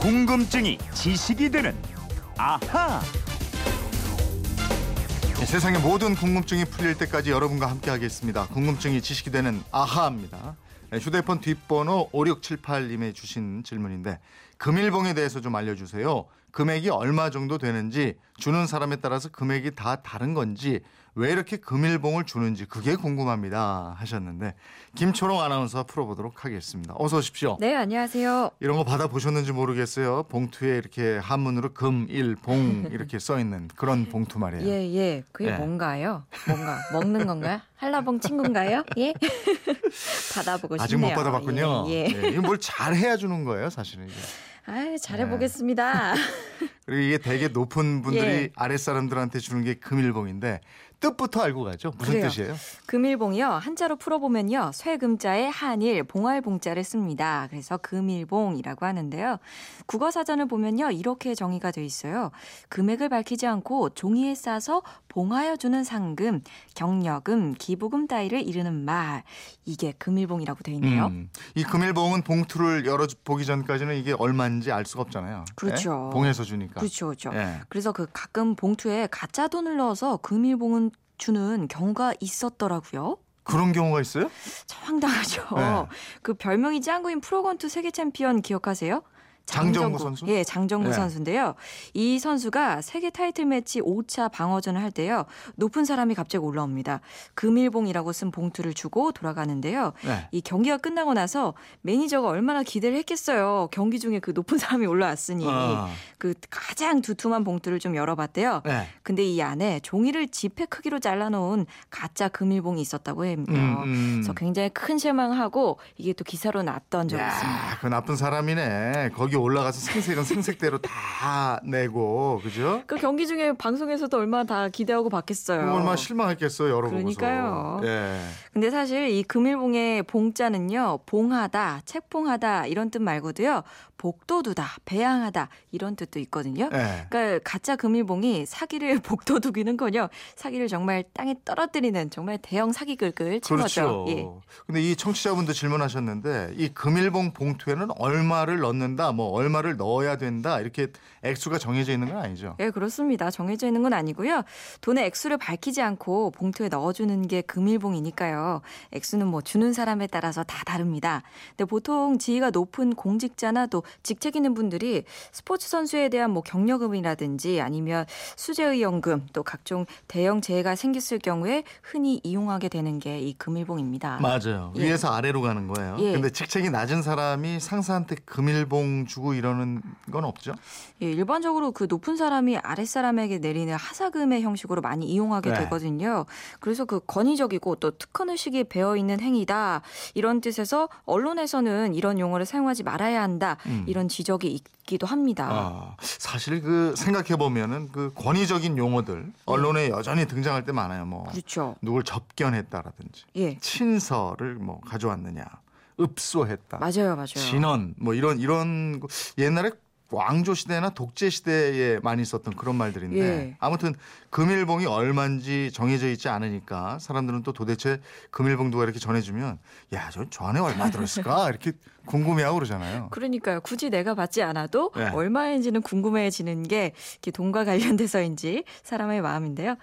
궁금증이 지식이 되는 아하. 네, 세상의 모든 궁금증이 풀릴 때까지 여러분과 함께하겠습니다. 궁금증이 지식이 되는 아하입니다. 네, 휴대폰 뒷번호 5678님의 주신 질문인데 금일봉에 대해서 좀 알려주세요. 금액이 얼마 정도 되는지 주는 사람에 따라서 금액이 다 다른 건지 왜 이렇게 금일봉을 주는지 그게 궁금합니다 하셨는데 김초롱 아나운서 풀어보도록 하겠습니다. 어서 오십시오. 네, 안녕하세요. 이런 거 받아 보셨는지 모르겠어요. 봉투에 이렇게 한문으로 금, 일, 봉 이렇게 써 있는 그런 봉투 말이에요. 예, 예. 그게 예. 뭔가요? 뭔가 먹는 건가요? 한라봉 친구인가요? 예? 받아보고 싶네요. 아직 못 받아봤군요. 예. 예. 네, 이거 뭘 잘 해야 주는 거예요, 사실은 이게. 아, 잘해보겠습니다. 그리고 이게 되게 높은 분들이 예. 아랫사람들한테 주는 게 금일봉인데 뜻부터 알고 가죠. 무슨 그래요. 뜻이에요? 금일봉이요. 한자로 풀어보면요. 쇠금자에 한일, 봉알봉자를 씁니다. 그래서 금일봉이라고 하는데요. 국어사전을 보면요. 이렇게 정의가 돼 있어요. 금액을 밝히지 않고 종이에 싸서 봉하여 주는 상금, 경력금, 기부금 따위를 이르는 말. 이게 금일봉이라고 돼 있네요. 음, 이 금일봉은 봉투를 열어 보기 전까지는 이게 얼마인지 알 수가 없잖아요. 그렇죠. 예? 봉에서 주니까. 그렇죠, 그렇죠. 예. 그래서 그 가끔 봉투에 가짜 돈을 넣어서 금일봉은 주는 경우가 있었더라고요. 그런 경우가 있어요? 참 황당하죠. 네. 그 별명이 짱구인 프로권투 세계 챔피언 기억하세요? 장정구 선수? 예, 장정구 네. 선수인데요. 이 선수가 세계 타이틀 매치 5차 방어전을 할 때요. 높은 사람이 갑자기 올라옵니다. 금일봉이라고 쓴 봉투를 주고 돌아가는데요. 네. 이 경기가 끝나고 나서 매니저가 얼마나 기대를 했겠어요. 경기 중에 그 높은 사람이 올라왔으니. 아. 그 가장 두툼한 봉투를 좀 열어봤대요. 네. 근데 이 안에 종이를 지폐 크기로 잘라놓은 가짜 금일봉이 있었다고 합니다. 음, 음. 그래서 굉장히 큰 실망하고 이게 또 기사로 났던 적이 있습니다. 야, 그 나쁜 사람이네. 거기 올라가서 생색은 생색대로 다 내고, 그죠? 그 경기 중에 방송에서도 얼마나 다 기대하고 봤겠어요. 얼마나 실망했겠어요, 여러분. 그러니까요. 예. 근데 사실 이 금일봉의 봉자는요, 봉하다, 책봉하다 이런 뜻 말고도요, 복도두다, 배양하다 이런 뜻도 있거든요. 예. 그러니까 가짜 금일봉이 사기를 복도두기는커녕 사기를 정말 땅에 떨어뜨리는 정말 대형 사기글글 친 그렇죠. 거죠. 예. 근데 이 청취자분도 질문하셨는데 이 금일봉 봉투에는 얼마를 넣는다, 뭐 얼마를 넣어야 된다 이렇게 액수가 정해져 있는 건 아니죠. 예, 그렇습니다. 정해져 있는 건 아니고요. 돈의 액수를 밝히지 않고 봉투에 넣어주는 게 금일봉이니까요. 액수는 뭐 주는 사람에 따라서 다 다릅니다. 근데 보통 지위가 높은 공직자나 또 직책 있는 분들이 스포츠 선수에 대한 뭐 경력금이라든지 아니면 수재의원금 또 각종 대형 재해가 생겼을 경우에 흔히 이용하게 되는 게 이 금일봉입니다. 맞아요. 예. 위에서 아래로 가는 거예요. 예. 근데 직책이 낮은 사람이 상사한테 금일봉 주고 이러는 건 없죠. 예, 일반적으로 그 높은 사람이 아랫사람에게 내리는 하사금의 형식으로 많이 이용하게 네. 되거든요. 그래서 그 권위적이고 또 특권 의식이 배어 있는 행위다. 이런 뜻에서 언론에서는 이런 용어를 사용하지 말아야 한다. 이런 지적이 있기도 합니다. 음. 아, 사실 그 생각해 보면은 그 권위적인 용어들 언론에 여전히 등장할 때 많아요. 뭐 그렇죠. 누굴 접견했다라든지 예. 친서를 뭐 가져왔느냐, 읍소했다, 맞아요, 맞아요. 진원 뭐 이런 이런 거- 옛날에 왕조 시대나 독재 시대에 많이 썼던 그런 말들인데 예. 아무튼 금일봉이 얼마인지 정해져 있지 않으니까 사람들은 또 도대체 금일봉 누가 이렇게 전해주면 야 저 저 안에 얼마 들었을까 이렇게 궁금해하고 그러잖아요. 그러니까요. 굳이 내가 받지 않아도 네. 얼마인지는 궁금해지는 게 돈과 관련돼서인지 사람의 마음인데요.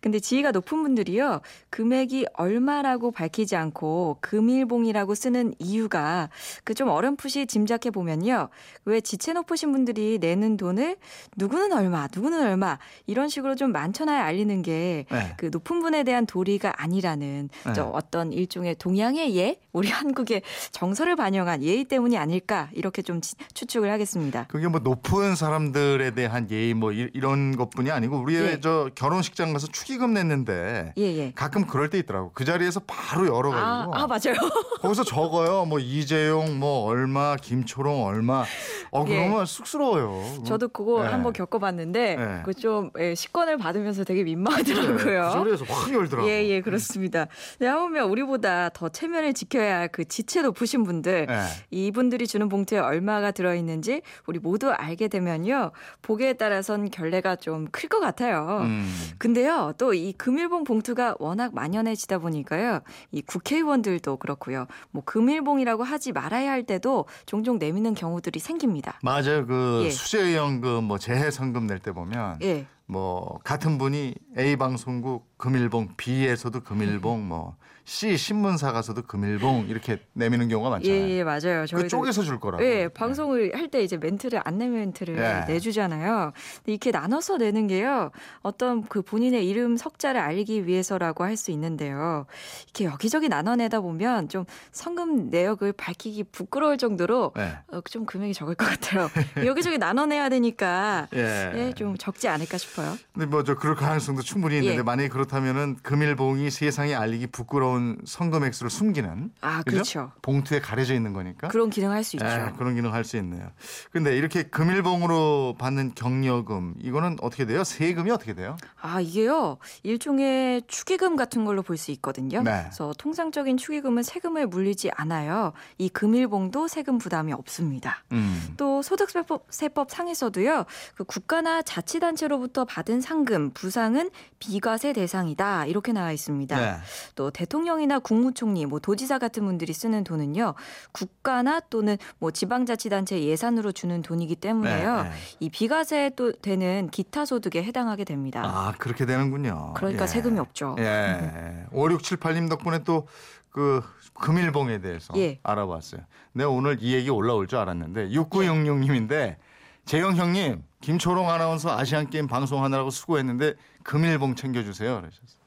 근데 지위가 높은 분들이요. 금액이 얼마라고 밝히지 않고 금일봉이라고 쓰는 이유가 그 좀 어렴풋이 짐작해 보면요. 왜 지체 높으신 분들이 내는 돈을 누구는 얼마, 누구는 얼마 이런 식으로 좀 많천하에 알리는 게 네. 그 높은 분에 대한 도리가 아니라는 네. 저 어떤 일종의 동양의 예, 우리 한국의 정서를 반영한 예의 때문이 아닐까 이렇게 좀 치- 추측을 하겠습니다. 그게 뭐 높은 사람들에 대한 예의 뭐 이- 이런 것뿐이 아니고 우리 예. 저 결혼식장 가서 축의금 냈는데 예, 예. 가끔 그럴 때 있더라고. 그 자리에서 바로 아, 열어가지고 아 맞아요. 거기서 적어요. 뭐 이재용 뭐 얼마, 김초롱 얼마. 어 예. 그러면 쑥스러워요. 저도 그거 네. 한번 겪어봤는데 네. 그좀 식권을 받으면서 되게 그 민망하더라고요. 자리에서 확 열더라고. 예, 예, 그렇습니다. 네, 하물며 우리보다 더 체면을 지켜야 할그 지체 높으신 분들, 네. 이분들이 주는 봉투에 얼마가 들어있는지 우리 모두 알게 되면요. 보기에 따라선 결례가 좀 클 것 같아요. 음. 근데요, 또 이 금일봉 봉투가 워낙 만연해지다 보니까요, 이 국회의원들도 그렇고요, 뭐 금일봉이라고 하지 말아야 할 때도 종종 내미는 경우들이 생깁니다. 맞아요. 그그 예. 수재연금 뭐 재해 성금 낼 때 보면 예. 뭐 같은 분이 A 방송국 금일봉, B에서도 금일봉, 뭐 C 신문사 가서도 금일봉 이렇게 내미는 경우가 많잖아요. 예, 예, 맞아요. 그 쪽에서 줄 거라고. 예, 방송을 할때 이제 멘트를 안내 멘트를 예. 내주잖아요. 근데 이렇게 나눠서 내는 게요. 어떤 그 본인의 이름 석자를 알기 위해서라고 할 수 있는데요. 이렇게 여기저기 나눠내다 보면 좀 성금 내역을 밝히기 부끄러울 정도로 네. 어, 좀 금액이 적을 것 같아요. 여기저기 나눠내야 되니까 예. 예, 좀 적지 않을까 싶어요. 근데 뭐 저 그럴 가능성도 충분히 있는데 예. 만약에 그렇다 면은 금일봉이 세상에 알리기 부끄러운 성금 액수를 숨기는 아, 그죠? 그렇죠. 봉투에 가려져 있는 거니까. 그런 기능을 할수 있죠. 예, 그런 기능 할 수 있네요. 근데 이렇게 금일봉으로 받는 경력금 이거는 어떻게 돼요? 세금이 어떻게 돼요? 아, 이게요. 일종의 축의금 같은 걸로 볼 수 있거든요. 네. 그래서 통상적인 축의금은 세금을 물리지 않아요. 이 금일봉도 세금 부담이 없습니다. 음. 또 소득세법 세법 상에서도요. 그 국가나 자치단체로부터 받은 상금, 부상은 비과세 대상 이다. 이렇게 나와 있습니다. 네. 또 대통령이나 국무총리, 뭐 도지사 같은 분들이 쓰는 돈은요. 국가나 또는 뭐 지방자치단체 예산으로 주는 돈이기 때문에요. 네, 네. 이 비과세 또 되는 기타 소득에 해당하게 됩니다. 아 그렇게 되는군요. 그러니까 예. 세금이 없죠. 예. 5678님 덕분에 또 그 금일봉에 대해서 예. 알아봤어요. 내가 오늘 이 얘기 올라올 줄 알았는데 6966님인데 재영 형님 김초롱 아나운서 아시안 게임 방송하느라고 수고했는데 금일봉 챙겨주세요. 그러셨어요.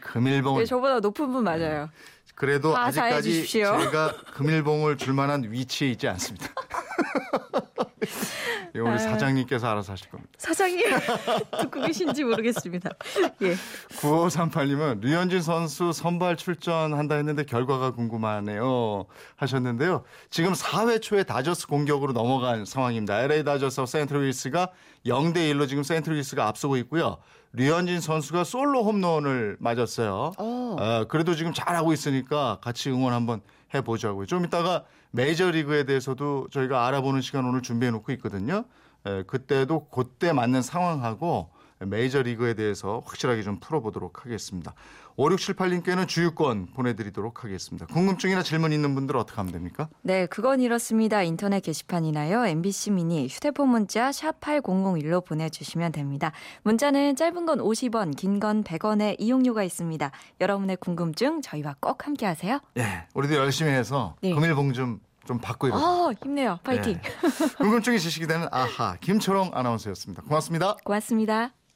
금일봉을 네, 저보다 높은 분 맞아요. 그래도 다 아직까지. 제가 금일봉을 줄 만한 위치에 있지 않습니다. 이거 우리 아유. 사장님께서 알아서 하실 겁니다. 사장님 듣고 계신지 모르겠습니다. 예. 9538님은 류현진 선수 선발 출전한다 했는데 결과가 궁금하네요 하셨는데요. 지금 4회 초에 다저스 공격으로 넘어간 상황입니다. LA 다저스와 센트루이스가 0대 1로 지금 센트루이스가 앞서고 있고요. 류현진 선수가 솔로 홈런을 맞았어요. 어. 어, 그래도 지금 잘하고 있으니까 같이 응원 한번 해보자고요. 좀 이따가 메이저리그에 대해서도 저희가 알아보는 시간 오늘 준비해 놓고 있거든요. 에, 그때도 그때 맞는 상황하고 메이저 리그에 대해서 확실하게 좀 풀어보도록 하겠습니다. 5678님께는 주유권 보내드리도록 하겠습니다. 궁금증이나 질문 있는 분들 어떻게 하면 됩니까? 네, 그건 이렇습니다. 인터넷 게시판이나요. MBC 미니 휴대폰 문자 샵 8001로 보내주시면 됩니다. 문자는 짧은 건 50원, 긴 건 100원의 이용료가 있습니다. 여러분의 궁금증 저희와 꼭 함께 하세요. 예, 우리도 열심히 해서 네. 금일봉 좀, 좀 받고 이러자. 어, 힘내요. 파이팅. 예. 궁금증이 지식이 되는 아하 김초롱 아나운서였습니다. 고맙습니다. 고맙습니다.